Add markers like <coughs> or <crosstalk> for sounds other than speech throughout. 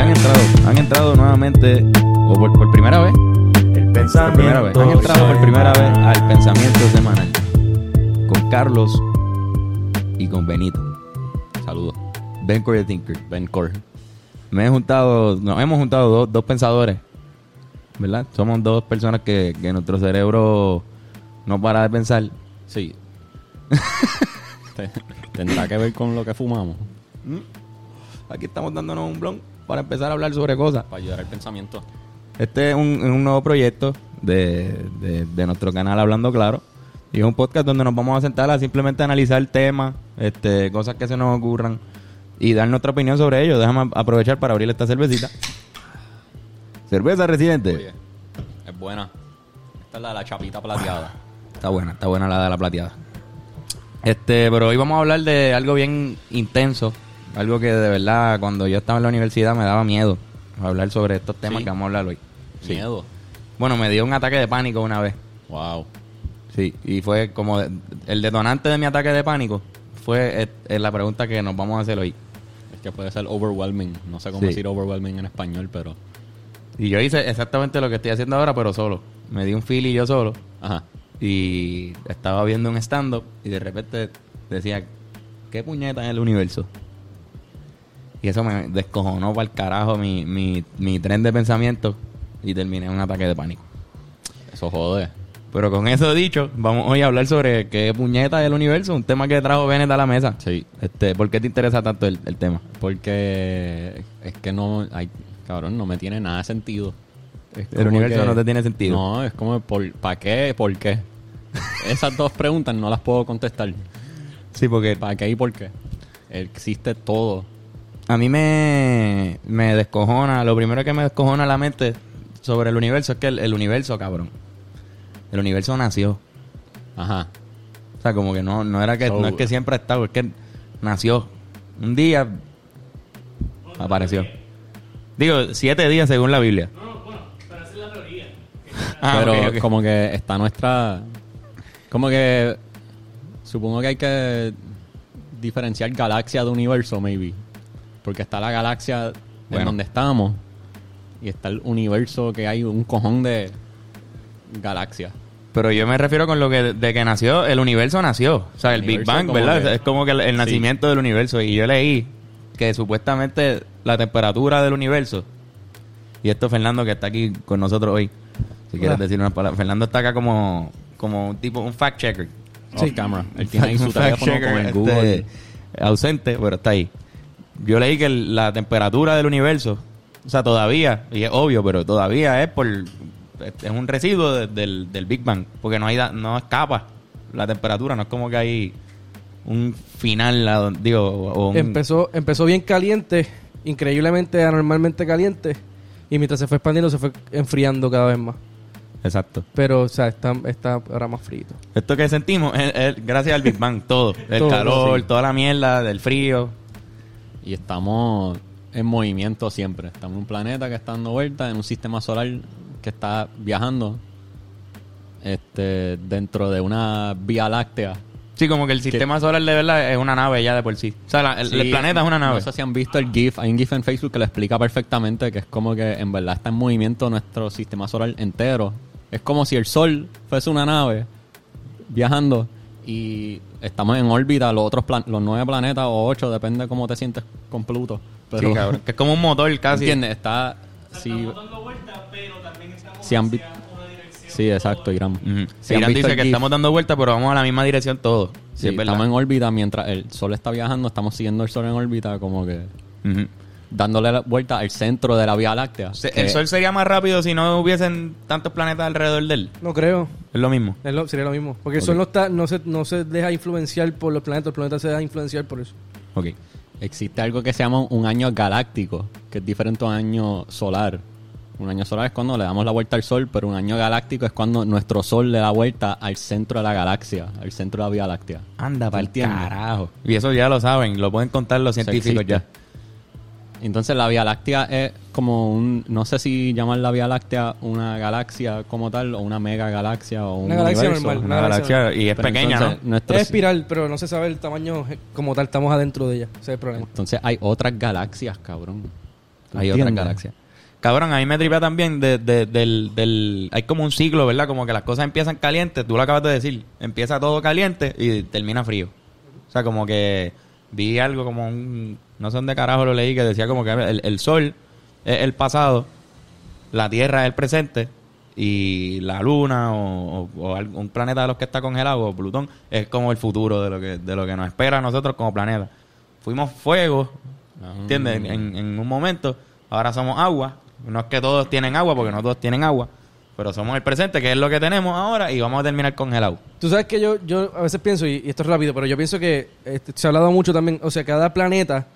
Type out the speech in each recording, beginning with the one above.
Ya han entrado, han entrado nuevamente, o por, por primera vez, El por pensamiento. primera vez, han entrado por primera vez al pensamiento semanal con Carlos y con Benito. Saludos. Ben Core Thinker. Ben Core. Me he juntado, nos hemos juntado dos, dos pensadores, ¿verdad? Somos dos personas que, que nuestro cerebro no para de pensar. Sí. <laughs> Te- Tendrá que ver con lo que fumamos. Aquí estamos dándonos un blon para empezar a hablar sobre cosas. Para ayudar al pensamiento. Este es un, un nuevo proyecto de, de- de nuestro canal Hablando Claro. Y es un podcast donde nos vamos a sentar a simplemente analizar temas, este, cosas que se nos ocurran y dar nuestra opinión sobre ello. Déjame aprovechar para abrir esta cervecita. Cerveza residente. Oye, es buena. Esta es la de la chapita plateada. Está buena, está buena la de la plateada. Este, pero hoy vamos a hablar de algo bien intenso. Algo que de verdad, cuando yo estaba en la universidad me daba miedo hablar sobre estos temas Sí. que vamos a hablar hoy. Sí. Miedo. Bueno, me dio un ataque de pánico una vez. Wow. Sí, y fue como de- el detonante de mi ataque de pánico fue eh, la pregunta que nos vamos a hacer hoy. Es que puede ser overwhelming. No sé cómo Sí. decir overwhelming en español, pero. Y yo hice exactamente lo que estoy haciendo ahora, pero solo. Me di un y yo solo. Ajá. Y estaba viendo un stand-up y de repente decía, ¿qué puñeta es el universo? Y eso me descojonó para el carajo mi, mi, mi tren de pensamiento y terminé en un ataque de pánico. Eso jode. Pero con eso dicho, vamos hoy a hablar sobre qué puñeta es el universo, un tema que trajo Bennett a la mesa. Sí. Este, ¿Por qué te interesa tanto el, el tema? Porque es que no. Hay, cabrón, no me tiene nada de sentido. El universo que- no te tiene sentido. No, es como, ¿para qué? ¿Por qué? <laughs> Esas dos preguntas no las puedo contestar. Sí, porque ¿Para qué y por qué? Existe todo. A mí me, me descojona, lo primero que me descojona la mente sobre el universo es que el, el universo, cabrón, el universo nació. Ajá. O sea, como que no, no era que, So- no es que siempre ha estado, es que nació. Un día apareció. Digo, siete días según la Biblia. Ah, Pero ok, ok. como que está nuestra... Como que... Supongo que hay que diferenciar galaxia de universo, maybe. Porque está la galaxia en donde estamos. Y está el universo que hay un cojón de galaxias. Pero yo me refiero con lo que de que nació, el universo nació. O sea, el, El Big Bang, ¿verdad? que- es como que el, el Sí. nacimiento del universo. Y yo leí que supuestamente la temperatura del universo. Y esto Fernando que está aquí con nosotros hoy. Si quieres Hola. decir una palabra. Fernando está acá como, como un tipo, un fact checker. Off camera. Él tiene ahí su <laughs> teléfono con el este, Google. ausente, pero está ahí. Yo leí que el- la temperatura del universo, o sea, todavía, y es obvio, pero todavía es por es un residuo de- del, del Big Bang, porque no hay da- no escapa la temperatura, no es como que hay un final, digo, o un- Empezó, empezó bien caliente, increíblemente anormalmente caliente, y mientras se fue expandiendo se fue enfriando cada vez más. exacto. Pero, o sea, está, está ahora más frito. Esto que sentimos es, es gracias al Big Bang, todo, el Todo, calor, sí. toda la mierda, del frío. Y estamos en movimiento siempre. Estamos en un planeta que está dando vueltas, en un sistema solar que está viajando este, dentro de una vía láctea. Sí, como que el sistema solar de verdad es una nave ya de por sí. O sea, la- el, el Sí, planeta es una nave. No sé si han visto el GIF. Hay un GIF en Facebook que lo explica perfectamente, que es como que en verdad está en movimiento nuestro sistema solar entero. Es como si el Sol fuese una nave viajando y estamos en órbita, los otros plan- los nueve planetas o ocho, depende de cómo te sientes con Pluto. Pero, Sí, cabrón. <laughs> Que es como un motor casi. ¿Entiendes? Está... Sí, si han vi- Sí, exacto, Irán. Si han Irán dice que GIF, estamos dando vueltas, pero vamos a la misma dirección todos. Sí, sí, es estamos en órbita mientras el Sol está viajando, estamos siguiendo el Sol en órbita como que. Dándole la vuelta al centro de la Vía Láctea. Se- que- El Sol sería más rápido si no hubiesen tantos planetas alrededor de él. No creo. Es lo mismo. Es lo- sería lo mismo. Porque el sol no, está, no, se, no se deja influenciar por los planetas, el planeta se deja influenciar por eso. Ok. Existe algo que se llama un año galáctico, que es diferente a un año solar. Un año solar es cuando le damos la vuelta al Sol, pero un año galáctico es cuando nuestro Sol le da vuelta al centro de la galaxia, al centro de la Vía Láctea. Anda para carajo. Y eso ya lo saben, lo pueden contar los científicos ya. Entonces la Vía Láctea es como un, no sé si llamar la Vía Láctea una galaxia como tal, o una mega galaxia, o un Una galaxia universo. normal. Una galaxia y es Pero pequeña, entonces, ¿no? nuestro- Es espiral, pero no se sabe el tamaño como tal. Estamos adentro de ella. Ese es el problema. Entonces hay otras galaxias, cabrón. Hay otras ¿Entiendes? galaxias. Cabrón, a mí me tripea también de- de- del, del... Hay como un ciclo, ¿verdad? Como que las cosas empiezan calientes, tú lo acabas de decir. Empieza todo caliente y termina frío. O sea, como que vi algo como un... No sé dónde carajo lo leí, que decía como que el, el sol es el pasado, la Tierra es el presente y la Luna o, o- planeta de los que está congelado, o Plutón, es como el futuro de lo que, de lo que nos espera a nosotros como planeta. Fuimos fuego, ¿entiendes? En, en- en un momento, ahora somos agua. No es que todos tienen agua, porque no todos tienen agua, pero somos el presente, que es lo que tenemos ahora, y vamos a terminar congelado. Tú sabes que yo, yo a veces pienso, y, y esto es rápido, pero yo pienso que este, se ha hablado mucho también, o sea, cada planeta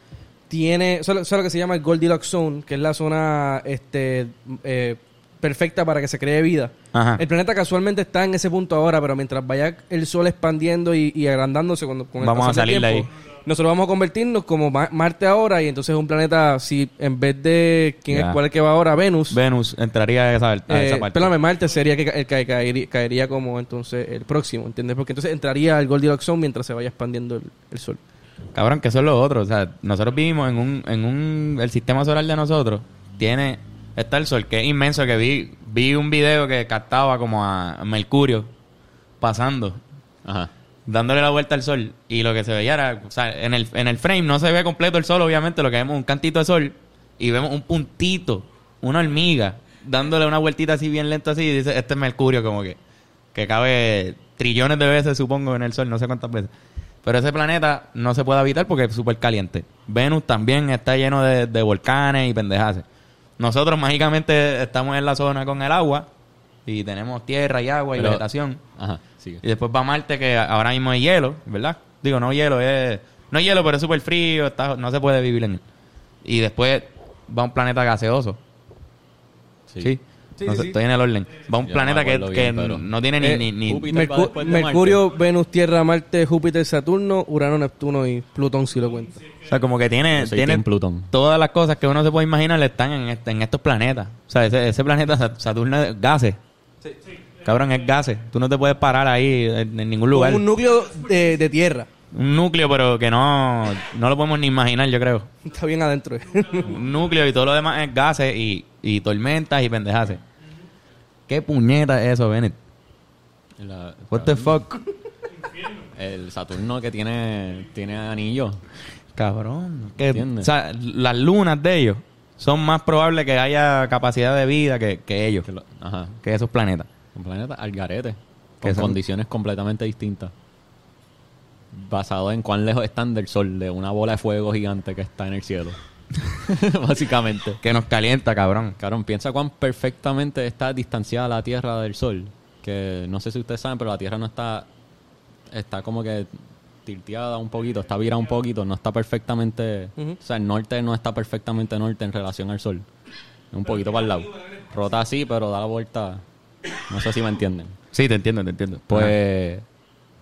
tiene, eso es lo- que se llama el Goldilocks Zone, que es la zona este, eh, perfecta para que se cree vida. Ajá. El planeta casualmente está en ese punto ahora, pero mientras vaya el sol expandiendo y, y agrandándose cuando, con el Vamos a salir de tiempo, nosotros vamos a convertirnos como Ma- Marte ahora y entonces un planeta, si en vez de quién es cuál es que va ahora, Venus, Venus entraría a esa, a esa eh, parte. perdóname, Marte sería que, ca- el que caería, caería como entonces el próximo, ¿entiendes? Porque entonces entraría al Goldilocks Zone mientras se vaya expandiendo el, el sol. Cabrón, que eso es lo otro. O sea, nosotros vivimos en un, en un... El sistema solar de nosotros tiene... Está el sol, que es inmenso, que vi, vi un video que captaba como a Mercurio pasando, Ajá. Dándole la vuelta al sol. Y lo que se veía era... O sea, en el, en el frame no se ve completo el sol, obviamente. Lo que vemos es un cantito de sol y vemos un puntito, una hormiga, dándole una vueltita así bien lento así. Y dice, este es Mercurio como que... Que cabe trillones de veces, supongo, en el sol, no sé cuántas veces. Pero ese planeta no se puede habitar porque es súper caliente. Venus también está lleno de, de volcanes y pendejaces. Nosotros mágicamente estamos en la zona con el agua y tenemos tierra y agua y Pero- vegetación. Ajá, sigue. Y después va Marte que ahora mismo es hielo, ¿verdad? Digo, no hielo, es... No es hielo, pero es súper frío, está, no se puede vivir en él. Y después va un planeta gaseoso. Sí. Sí, No sí, sé, sí. Estoy en el orden. Va un Yo planeta que, que pero- no tiene ni... Eh, ni, ni- Mercu- de Mercurio, Venus, Tierra, Marte, Júpiter, Saturno, Urano, Neptuno y Plutón, si lo cuento. O sea, como que tiene, tiene Plutón. todas las cosas que uno se puede imaginar están en, este- en estos planetas. O sea, ese, ese planeta Sat- Saturno es gases. Cabrón, es gases. Tú no te puedes parar ahí en, en ningún lugar. Como un núcleo de, de tierra. Un núcleo, pero que no, no lo podemos ni imaginar, yo creo. <laughs> Está bien adentro. Un núcleo y todo lo demás es gases y, y tormentas y pendejaces. ¿Qué puñeta es eso, Bennett? La- What the fuck? El Saturno que tiene, tiene anillo. Cabrón. Que, ¿Entiendes? o sea, las lunas de ellos son más probables que haya capacidad de vida que, que ellos, Que lo- ajá. que esos planetas. Un planeta al garete. Con son- condiciones completamente distintas. Basado en cuán lejos están del Sol, de una bola de fuego gigante que está en el cielo. <laughs> <laughs> Básicamente. Que nos calienta, cabrón. Cabrón, piensa cuán perfectamente está distanciada la Tierra del Sol. Que no sé si ustedes saben, pero la Tierra no está. Está como que tilteada un poquito, está virada un poquito, no está perfectamente. O sea, el norte no está perfectamente norte en relación al Sol. Es un poquito para el lado. Rota así, pero da la vuelta. No sé si me entienden. Sí, te entiendo, te entiendo. Ajá. Pues,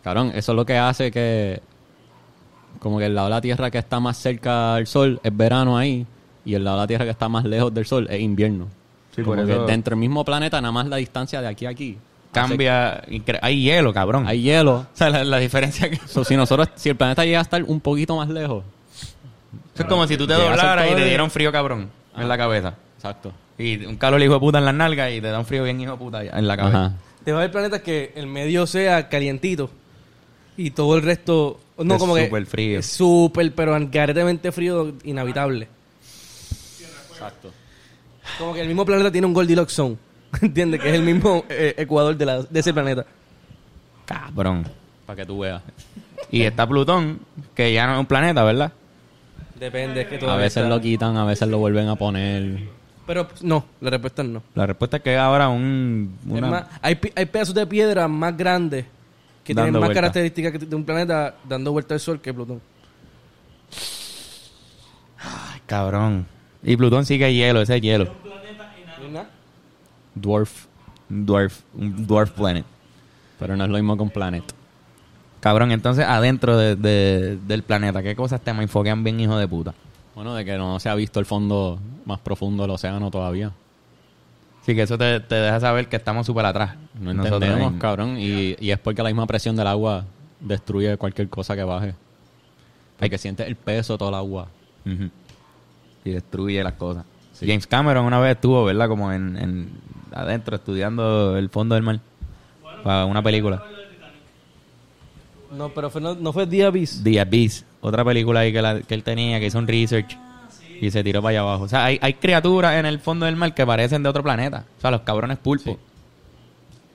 cabrón, eso es lo que hace que, como que el lado de la Tierra que está más cerca al Sol es verano ahí, y el lado de la Tierra que está más lejos del Sol es invierno. Sí, como por que eso- dentro del mismo planeta, nada más la distancia de aquí a aquí. cambia. Hay hielo, cabrón. Hay hielo. O sea, la, la diferencia que. So, si nosotros, si el planeta llega a estar un poquito más lejos. Eso es como si tú te doblaras y te un frío, cabrón, en la cabeza. Exacto. Y un calor hijo de puta en las nalgas y te da un frío bien hijo de puta en la cabeza. Ajá. Te va a haber planetas que el medio sea calientito y todo el resto. No, Es como que. súper frío. Es súper, pero encaretemente frío, inhabitable. Exacto. Como que el mismo planeta tiene un Goldilocks Zone. <laughs> ¿Entiendes? Que es el mismo eh, ecuador de, la- de ese planeta. Cabrón. Para que tú veas. Y está Plutón, que ya no es un planeta, ¿verdad? Depende, es que A veces está- lo quitan, a veces lo vuelven a poner. Pero no, la respuesta es no. La respuesta es que ahora un... Es una- más, hay, pi- hay pedazos de piedra más grandes que Dando tienen más vuelta. características que de un planeta dando vuelta al Sol que Plutón. Ay, cabrón. Y Plutón es hielo, ese es hielo. ¿Verdad? Dwarf. Un dwarf, un dwarf planet. Pero no es lo mismo que un planet. Cabrón, entonces adentro de- de- del planeta, ¿qué cosas te me enfoquean bien, hijo de puta? Bueno, de que no se ha visto el fondo más profundo del océano todavía. Sí, que eso te, te deja saber que estamos súper atrás. No entendemos, en- cabrón. Y, y es porque la misma presión del agua destruye cualquier cosa que baje. Porque sientes el peso de toda el agua. Y destruye las cosas. Sí. James Cameron una vez estuvo, ¿verdad? Como en, en adentro estudiando el fondo del mar para una película. No, pero fue, no, no fue The Abyss. The Abyss, otra película ahí que, la- que él tenía, que hizo un research y se tiró para allá abajo. O sea, hay, hay criaturas en el fondo del mar que parecen de otro planeta. O sea, los cabrones pulpos.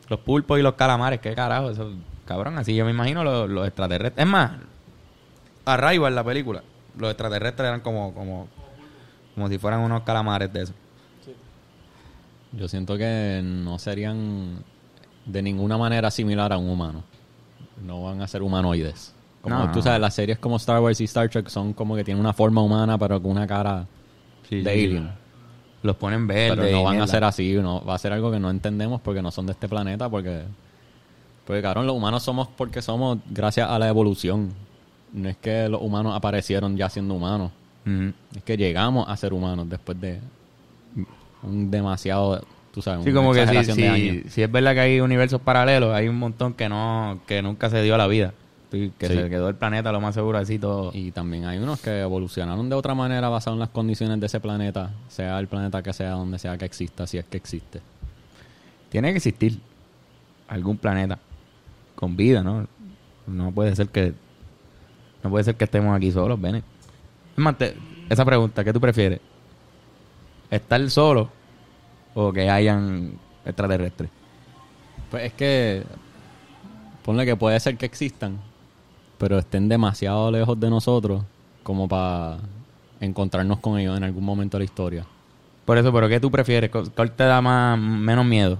Los pulpos y los calamares, qué carajo, eso, cabrón, así yo me imagino los, los extraterrestres. Es más, Arrival, la película, los extraterrestres eran como, como, como si fueran unos calamares de eso. Yo siento que no serían de ninguna manera similar a un humano. No van a ser humanoides. Como No. tú sabes, las series como Star Wars y Star Trek son como que tienen una forma humana, pero con una cara Sí, de sí. alien. Los ponen verdes. Pero no van a ser así, no, va a ser algo que no entendemos porque no son de este planeta, porque, porque cabrón, los humanos somos porque somos gracias a la evolución. No es que los humanos aparecieron ya siendo humanos, es que llegamos a ser humanos después de un demasiado, tú sabes, Sí, como que si, si, si es verdad que hay universos paralelos, hay un montón que no que nunca se dio a la vida. Que Sí. se quedó el planeta lo más seguro así todo. Y también hay unos que evolucionaron de otra manera basado en las condiciones de ese planeta, sea el planeta que sea, donde sea que exista, si es que existe. Tiene que existir algún planeta con vida, ¿no? No puede ser que no puede ser que estemos aquí solos, Bene. Es más, te- esa pregunta, ¿qué tú prefieres? ¿Estar solo o que hayan extraterrestres? Pues es que, ponle que puede ser que existan, pero estén demasiado lejos de nosotros como para encontrarnos con ellos en algún momento de la historia. Por eso, pero ¿qué tú prefieres? ¿Cu- ¿Cuál te da más menos miedo?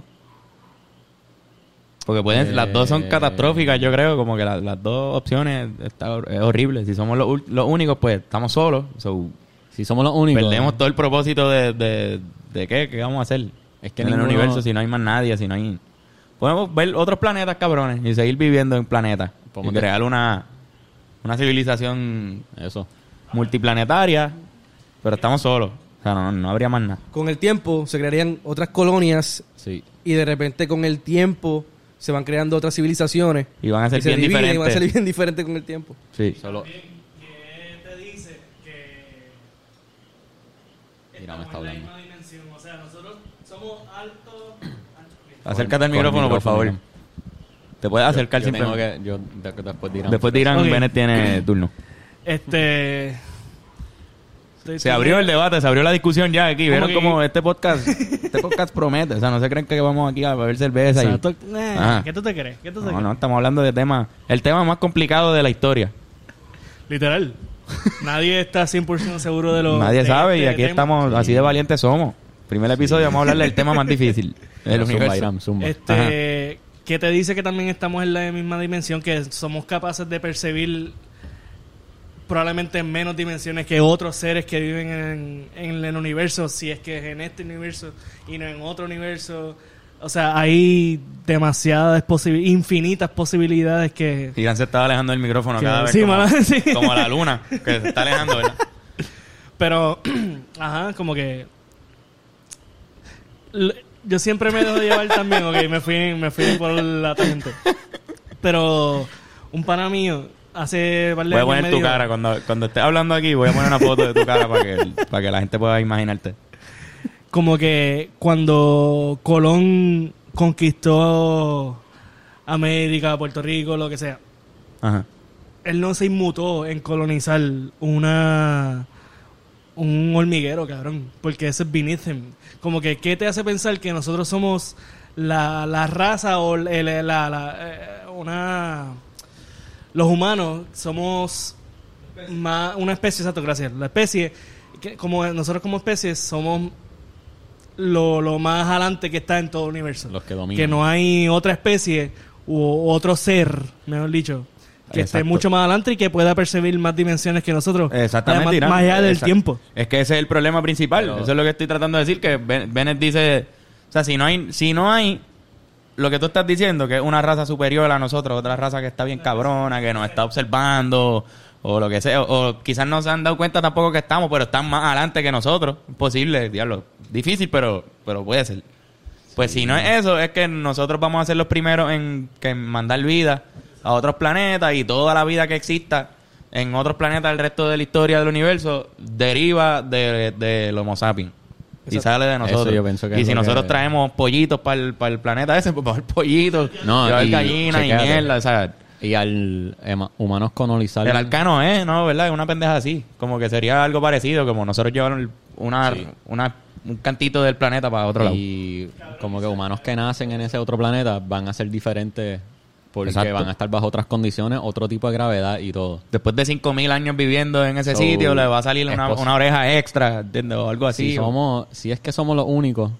Porque pueden, las dos son Eh. catastróficas, yo creo, como que la- las dos opciones está, es horrible. Si somos los, los únicos, pues estamos solos. so, Si somos los únicos. perdemos todo el propósito de, de, de qué, qué vamos a hacer. Es que en el ninguno- universo, si no hay más nadie, si no hay... Podemos ver otros planetas, cabrones, y seguir viviendo en planetas. Podemos crear una, una civilización Eso. multiplanetaria, pero estamos solos. O sea, no, no habría más nada. Con el tiempo se crearían otras colonias Sí. y de repente con el tiempo se van creando otras civilizaciones. Y van a ser y se bien dividen y van a diferentes. ser bien diferentes con el tiempo. Sí. Solo. ¿Qué te dice que Mira, me está en la hablando. misma dimensión? O sea, nosotros somos altos... <coughs> Acércate al micrófono, por favor. Te puedes acercar yo tengo simplemente. que, yo de- después dirán. Después de Irán, Ok. Bennett tiene turno. Este... Se abrió el debate, se abrió la discusión ya aquí. Vieron que- como este podcast, este podcast promete. O sea, no se creen que vamos aquí a beber cerveza. Exacto. Eh, Ajá. ¿Qué tú te crees? ¿Qué tú te No, crees? no, estamos hablando de temas. El tema más complicado de la historia. Literal. Nadie está 100% seguro de lo Nadie de sabe y este aquí tema. estamos, así de valientes somos. Primer episodio, vamos a hablar del tema más difícil. <laughs> El Zumba, zumba. Este, ¿qué te dice que también estamos en la misma dimensión? Que somos capaces de percibir probablemente en menos dimensiones que otros seres que viven en, en el universo, si es que es en este universo y no en otro universo. O sea, hay demasiadas posibilidades, infinitas posibilidades que... Irán se estaba alejando del micrófono cada vez sí, como, mala- <laughs> sí. como la luna, que se está alejando, ¿verdad? Pero, <clears throat> ajá, como que. Yo siempre me dejo llevar también, ok, me fui, me fui por la tangente. Pero un pana mío hace par de Voy a poner tu dijo- cara. Cuando, cuando estés hablando aquí, voy a poner una foto de tu cara para que, para que la gente pueda imaginarte. Como que cuando Colón conquistó América, Puerto Rico, lo que sea, Ajá. él no se inmutó en colonizar una un hormiguero, cabrón, porque eso es beneath him. Como que qué te hace pensar que nosotros somos la, la raza o el- la, la, eh, una los humanos somos más una especie, exacto, gracias. La especie que como nosotros como especie somos lo, lo más adelante que está en todo el universo. Los que dominan. Que no hay otra especie u otro ser, mejor dicho, que esté mucho más adelante y que pueda percibir más dimensiones que nosotros. Exactamente, Además, más allá del Exacto. tiempo. Es que ese es el problema principal. Pero- Eso es lo que estoy tratando de decir. Que Ben- Bennett dice: O sea, si no hay, si no hay lo que tú estás diciendo, que es una raza superior a nosotros, otra raza que está bien cabrona, que nos está observando, o lo que sea, o, o quizás no se han dado cuenta tampoco que estamos, pero están más adelante que nosotros. Posible, diablo. Difícil, pero, pero puede ser. Pues si no es eso, es que nosotros vamos a ser los primeros en que en mandar vida a otros planetas y toda la vida que exista en otros planetas del resto de la historia del universo deriva de, del Homo sapiens. y sale de nosotros. Eso yo pienso que y si nosotros que- traemos pollitos para el, para el planeta ese, <laughs> pues va a haber pollitos, No, y va a haber y gallinas y mierda, o sea, Y al ema- humanos colonizar... el arcano es, ¿no? ¿Verdad? Es una pendeja así. Como que sería algo parecido, como nosotros llevar una, Sí. una, un cantito del planeta para otro lado. Y como que humanos que nacen en ese otro planeta van a ser diferentes porque Exacto. van a estar bajo otras condiciones, otro tipo de gravedad y todo. Después de 5.000 años viviendo en ese So, sitio, le va a salir una, oreja extra, ¿entiendes? O algo así. si o- somos, si es que somos los únicos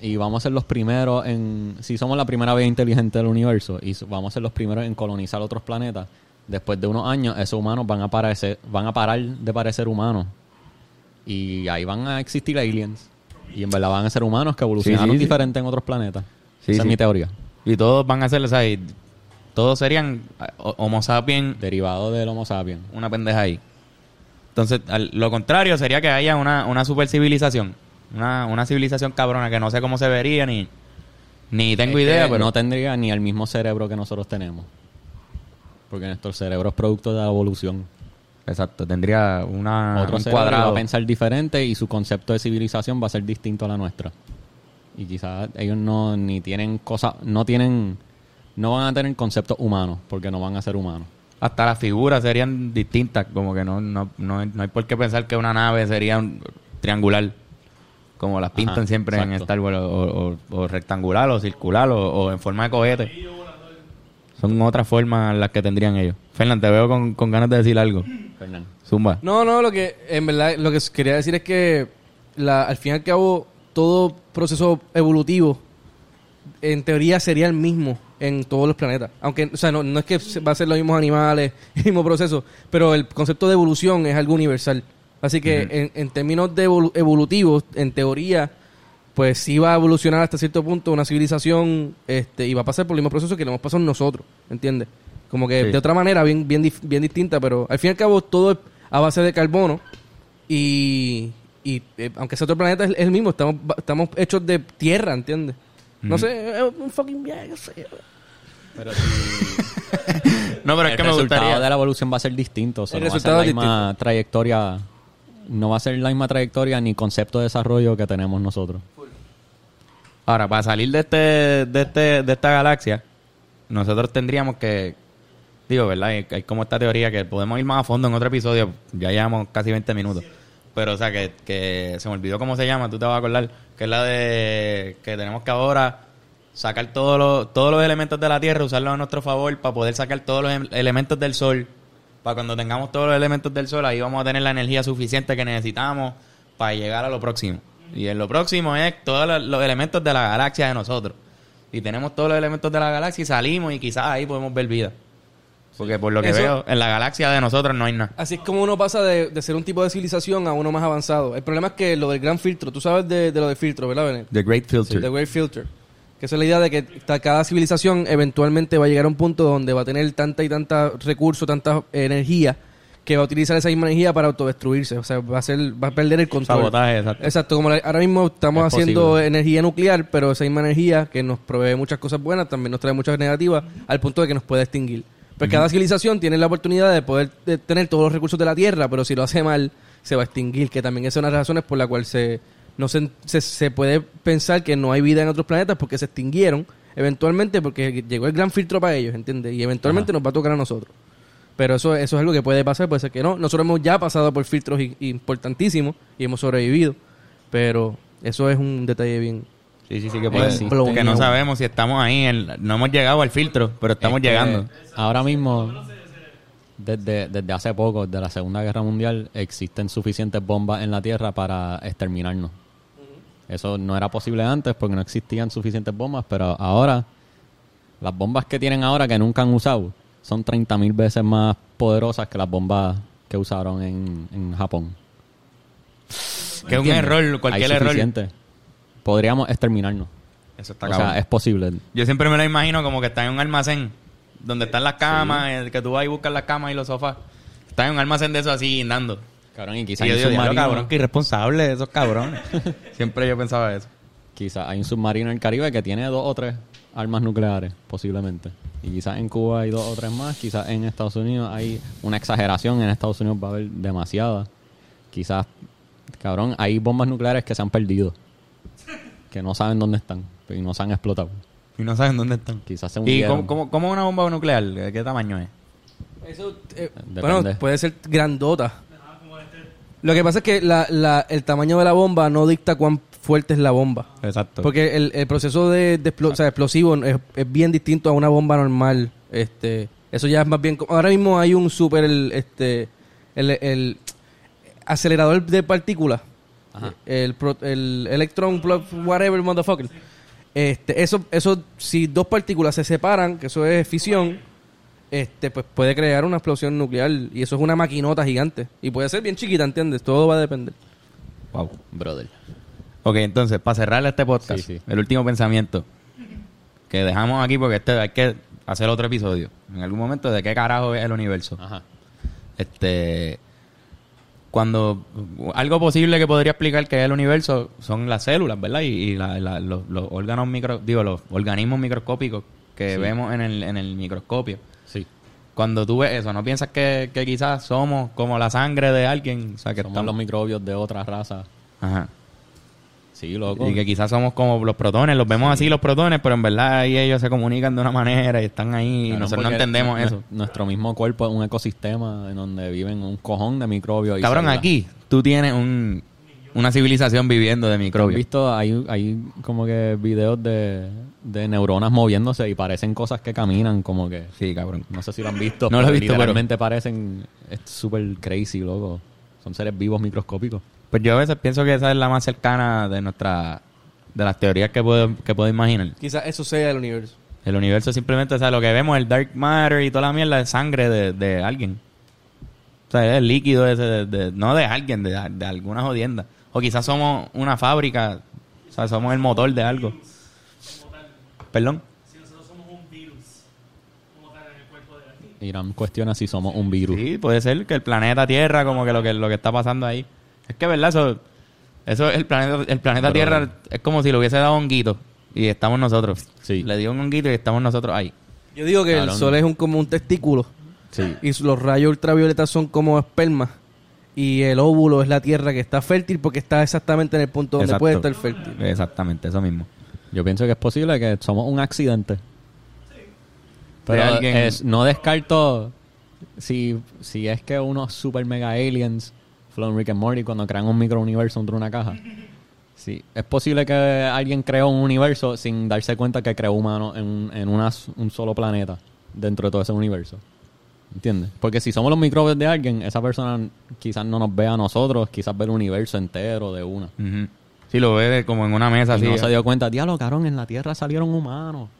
y vamos a ser los primeros en, si somos la primera vez inteligente del universo y vamos a ser los primeros en colonizar otros planetas, después de unos años esos humanos van a parecer, van a parar de parecer humanos y ahí van a existir aliens y en verdad van a ser humanos que evolucionaron Sí, sí, sí. diferente en otros planetas. Esa es mi teoría. Y todos van a ser, o sea, todos serían eh, Homo sapiens, Derivado del Homo sapiens. una pendeja ahí. Entonces, al- lo contrario sería que haya una, una super civilización. Una, una civilización cabrona que no sé cómo se vería ni, ni tengo Es idea, pero no tendría ni el mismo cerebro que nosotros tenemos. Porque nuestro cerebro es producto de la evolución. Exacto, tendría una, Otro un cerebro va cuadrado. a pensar diferente y su concepto de civilización va a ser distinto a la nuestra. Y quizás ellos no ni tienen cosas, no tienen, no van a tener conceptos humanos porque no van a ser humanos. Hasta las figuras serían distintas, como que no, no, no, no hay por qué pensar que una nave sería un- triangular, como las pintan Ajá, siempre en. Star Wars, o, o- o rectangular, o circular, o, o en forma de cohete. Son otras formas las que tendrían ellos. Fernán, te veo con, con ganas de decir algo. Fernán. Zumba. No, no, lo que en verdad lo que quería decir es que la, al fin y al cabo todo proceso evolutivo en teoría sería el mismo en todos los planetas. Aunque, o sea, no, no es que va a ser los mismos animales, <laughs> el mismo proceso, pero el concepto de evolución es algo universal. Así que en, en términos de evolu- evolutivos, en teoría, pues sí va a evolucionar hasta cierto punto una civilización este, y va a pasar por el mismo proceso que le hemos pasado nosotros, ¿entiendes? Como que Sí. de otra manera, bien, bien, bien distinta, pero al fin y al cabo todo es a base de carbono y, y eh, aunque sea otro planeta, es, es el mismo, estamos, estamos hechos de tierra, ¿entiendes? No sé, es un fucking viaje, no sé. Pero si <laughs> No, pero es el que me resultado gustaría... de la evolución va a ser distinto. o sea, El no va a ser la es misma trayectoria, no va a ser la misma trayectoria ni concepto de desarrollo que tenemos nosotros. Ahora, para salir de este, de este, de esta galaxia, nosotros tendríamos que, digo, ¿verdad? Hay, hay como esta teoría que podemos ir más a fondo en otro episodio, ya llevamos casi 20 minutos. Pero, o sea, que, se me olvidó cómo se llama, tú te vas a acordar, que es la de que tenemos que ahora sacar todos los, todos los elementos de la Tierra, usarlos a nuestro favor para poder sacar todos los em- elementos del Sol. Para cuando tengamos todos los elementos del Sol, ahí vamos a tener la energía suficiente que necesitamos para llegar a lo próximo. Y en lo próximo es todos los elementos de la galaxia de nosotros. Y tenemos todos los elementos de la galaxia y salimos y quizás ahí podemos ver vida. Porque por lo que Eso- veo, en la galaxia de nosotros no hay nada. Así es como uno pasa de, de ser un tipo de civilización a uno más avanzado. El problema es que lo del gran filtro, tú sabes de, de lo del filtro, ¿verdad, Benet? The Great Filter. The Great Filter. Que esa es la idea de que ta- cada civilización eventualmente va a llegar a un punto donde va a tener tanta y tanta recurso, tanta energía, que va a utilizar esa misma energía para autodestruirse. O sea, va a, ser, va a perder el control. Sabotaje, exacto. Exacto, como la- ahora mismo estamos Es haciendo posible. energía nuclear, pero esa misma energía que nos provee muchas cosas buenas, también nos trae muchas negativas, al punto de que nos puede extinguir. Pues cada civilización tiene la oportunidad de poder de tener todos los recursos de la Tierra, pero si lo hace mal, se va a extinguir, que también es una de las razones por la cual se, no se, se, se puede pensar que no hay vida en otros planetas porque se extinguieron eventualmente porque llegó el gran filtro para ellos, ¿entiendes? Y eventualmente nos va a tocar a nosotros. Pero eso, eso es algo que puede pasar, puede ser que no. Nosotros hemos ya pasado por filtros importantísimos y hemos sobrevivido. Pero eso es un detalle bien. Sí, sí, sí que puede. Existe. Que no sabemos si estamos ahí. no hemos llegado al filtro, pero estamos Es que llegando. Ahora mismo, desde, desde hace poco, desde la Segunda Guerra Mundial, existen suficientes bombas en la Tierra para exterminarnos. Eso no era posible antes porque no existían suficientes bombas, pero ahora, las bombas que tienen ahora que nunca han usado, son 30.000 veces más poderosas que las bombas que usaron en, en Japón. Que es un error, cualquier Hay error. Podríamos exterminarnos. Eso está o cabrón. sea, es posible. Yo siempre me lo imagino como que está en un almacén donde están las camas, eh, que tú vas y buscas las camas y los sofás. Está en un almacén de eso así guindando. Cabrón, y Y quizás yo hay digo, un "Diablo, submarino. cabrón, que irresponsable esos cabrones. <laughs> siempre yo pensaba eso. Quizás hay un submarino en el Caribe que tiene dos o tres armas nucleares, posiblemente. Y quizás en Cuba hay dos o tres más. Quizás en Estados Unidos hay una exageración. En Estados Unidos va a haber demasiadas. Quizás cabrón, hay bombas nucleares que se han perdido. Que no saben dónde están y no se han explotado. Y no saben dónde están. Quizás se ¿Y cómo, cómo, cómo una bomba nuclear? ¿De qué tamaño es? Eso, eh, bueno, puede ser grandota. Lo que pasa es que la, la- el tamaño de la bomba no dicta cuán fuerte es la bomba. Exacto. Porque el, el proceso de, de explo- o sea, explosivo es, es bien distinto a una bomba normal. Este, eso ya es más bien... Ahora mismo hay un super... El, este, el, el acelerador de partículas. Ajá. El, pro- el electron plug whatever motherfucker. Este, eso, eso, si dos partículas se separan, que eso es fisión, este, pues puede crear una explosión nuclear. Y eso es una maquinota gigante. Y puede ser bien chiquita, ¿entiendes? Todo va a depender. Wow. Brother. Ok, entonces, para cerrar este podcast, Sí, sí. el último pensamiento que dejamos aquí, porque este hay que hacer otro episodio. En algún momento, ¿de qué carajo es el universo? Ajá. Este. Cuando. Algo posible que podría explicar que es el universo son las células, ¿verdad? Y, y la- la- los, los órganos micro. Digo, los organismos microscópicos que Sí. vemos en el, en el microscopio. Sí. Cuando tú ves eso, ¿no piensas que, que quizás somos como la sangre de alguien? O sea, que Somos estamos- los microbios de otra raza. Ajá. Sí, loco. Y que quizás somos como los protones, los vemos así los protones, pero en verdad ahí ellos se comunican de una manera y están ahí y nosotros no entendemos eso. Nuestro mismo cuerpo es un ecosistema en donde viven un cojón de microbios. Cabrón, aquí tú tienes un, una civilización viviendo de ¿Has microbios. visto? Hay, hay como que videos de, de neuronas moviéndose y parecen cosas que caminan, como que. Sí, cabrón. No sé si lo han visto. No lo he visto, pero- Literalmente parecen. Es súper crazy, loco. Son seres vivos microscópicos. Pues yo a veces pienso que esa es la más cercana de nuestra de las teorías que puedo, que puedo imaginar. Quizás eso sea el universo. El universo simplemente, o sea, lo que vemos, el dark matter y toda la mierda es sangre de, de alguien. O sea, es el líquido ese, de, de- no de alguien, de, de alguna jodienda. O quizás somos una fábrica, o sea, somos el motor de algo. Perdón. Si nosotros somos un virus, como tal en el cuerpo de alguien. Irán cuestiona si somos un virus. Sí, puede ser que el planeta Tierra, como que lo que, lo que está pasando ahí. Es que, ¿verdad? Eso, eso el planeta, el planeta Pero- Tierra es como si le hubiese dado honguito y estamos nosotros. Sí. Le dio un honguito y estamos nosotros ahí. Yo digo que Cabrón. el sol es un, como un testículo Sí. y los rayos ultravioletas son como esperma y el óvulo es la tierra que está fértil porque está exactamente en el punto donde Exacto. puede estar fértil. Exactamente, eso mismo. Yo pienso que es posible que somos un accidente. Pero De alguien- es- no descarto si, si es que unos super mega aliens, Flow Rick and Morty, cuando crean un microuniverso dentro de una caja. <laughs> Sí, es posible que alguien creó un universo sin darse cuenta que creó humanos en, en una un solo planeta dentro de todo ese universo. ¿Entiendes? Porque si somos los microbios de alguien, esa persona quizás no nos ve a nosotros, quizás ve el universo entero de una. Ujú. Sí, lo ve como en una mesa Y así. no se dio cuenta, diablo, cabrón, en la Tierra salieron humanos.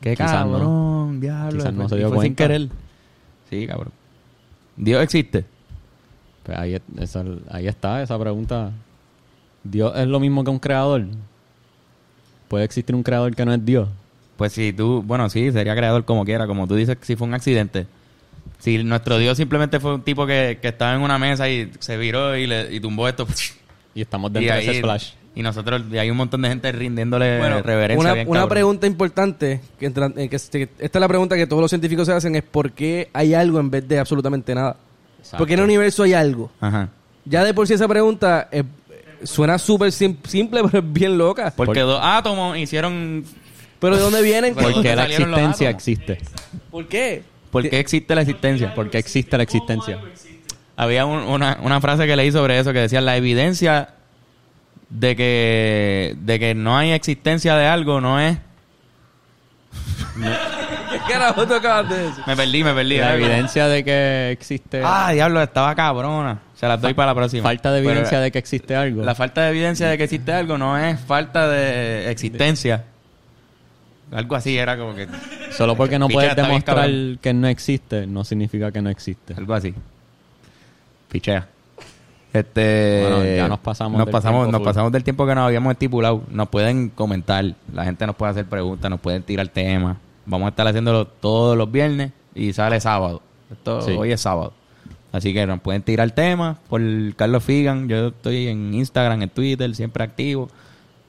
Qué Quizás cabrón, diablo. Quizás no fue- se dio fue sin cuenta. querer. Sí, cabrón. Dios existe. Pues ahí, esa- ahí está esa pregunta. ¿Dios es lo mismo que un creador? ¿Puede existir un creador que no es Dios? Pues si tú, bueno, sí, sería creador como quiera, como tú dices, si fue un accidente. Si nuestro Dios simplemente fue un tipo que, que estaba en una mesa y se viró y, le, y tumbó esto. Y estamos y, dentro de ahí- ese splash. y nosotros, y hay un montón de gente rindiéndole Bueno, reverencia. una, bien una pregunta importante, que, entra- eh, que se- esta es la pregunta que todos los científicos se hacen, es ¿por qué hay algo en vez de absolutamente nada? Exacto. ¿Por qué en el universo hay algo? Ajá. Ya de por sí esa pregunta eh, suena súper sim- simple, <laughs> pero es bien loca. Porque Por- dos átomos hicieron... ¿Pero de dónde vienen? Porque ¿Por qué la salieron los existencia átomos? existe? ¿Por qué? ¿Por qué existe la existencia? ¿Por qué existe la existencia? Había un- una, una frase que leí sobre eso que decía la evidencia de que de que no hay existencia de algo no es ¿Qué carajo tú acabas de decir? me perdí me perdí. La evidencia de que existe... ah diablo estaba cabrona. Se las doy para la próxima. falta de Pero evidencia de que existe algo. la falta de evidencia de que existe algo no es falta de existencia. Algo así era como que Solo porque no puedes demostrar que no existe, no significa que no existe. algo así. Pichea. Este Bueno, ya nos pasamos nos del pasamos tiempo nos full. pasamos del tiempo que nos habíamos estipulado. Nos pueden comentar la gente nos puede hacer preguntas nos pueden tirar temas Vamos a estar haciéndolo todos los viernes y sale sábado. Hoy es sábado. Así que nos pueden tirar temas por Carlos Figan. Yo estoy en Instagram, en Twitter, siempre activo.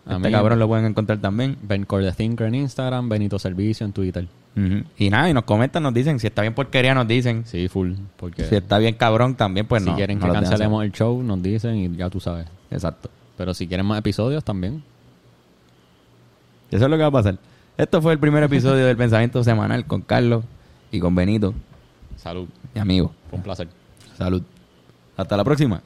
A este cabrón lo pueden encontrar también. Ben Core Thinker en Instagram, Benito Servicio en Twitter. Y nada, y nos comentan, nos dicen, si está bien porquería, nos dicen. Sí, full. Porque si está bien cabrón también, pues si no. Si quieren no que cancelemos el show, nos dicen y ya tú sabes. Exacto. Pero si quieren más episodios también. Eso es lo que va a pasar. Esto fue el primer episodio del Pensamiento Semanal con Carlos y con Benito. Salud. Mi amigo. Fue un placer. Salud. Hasta la próxima.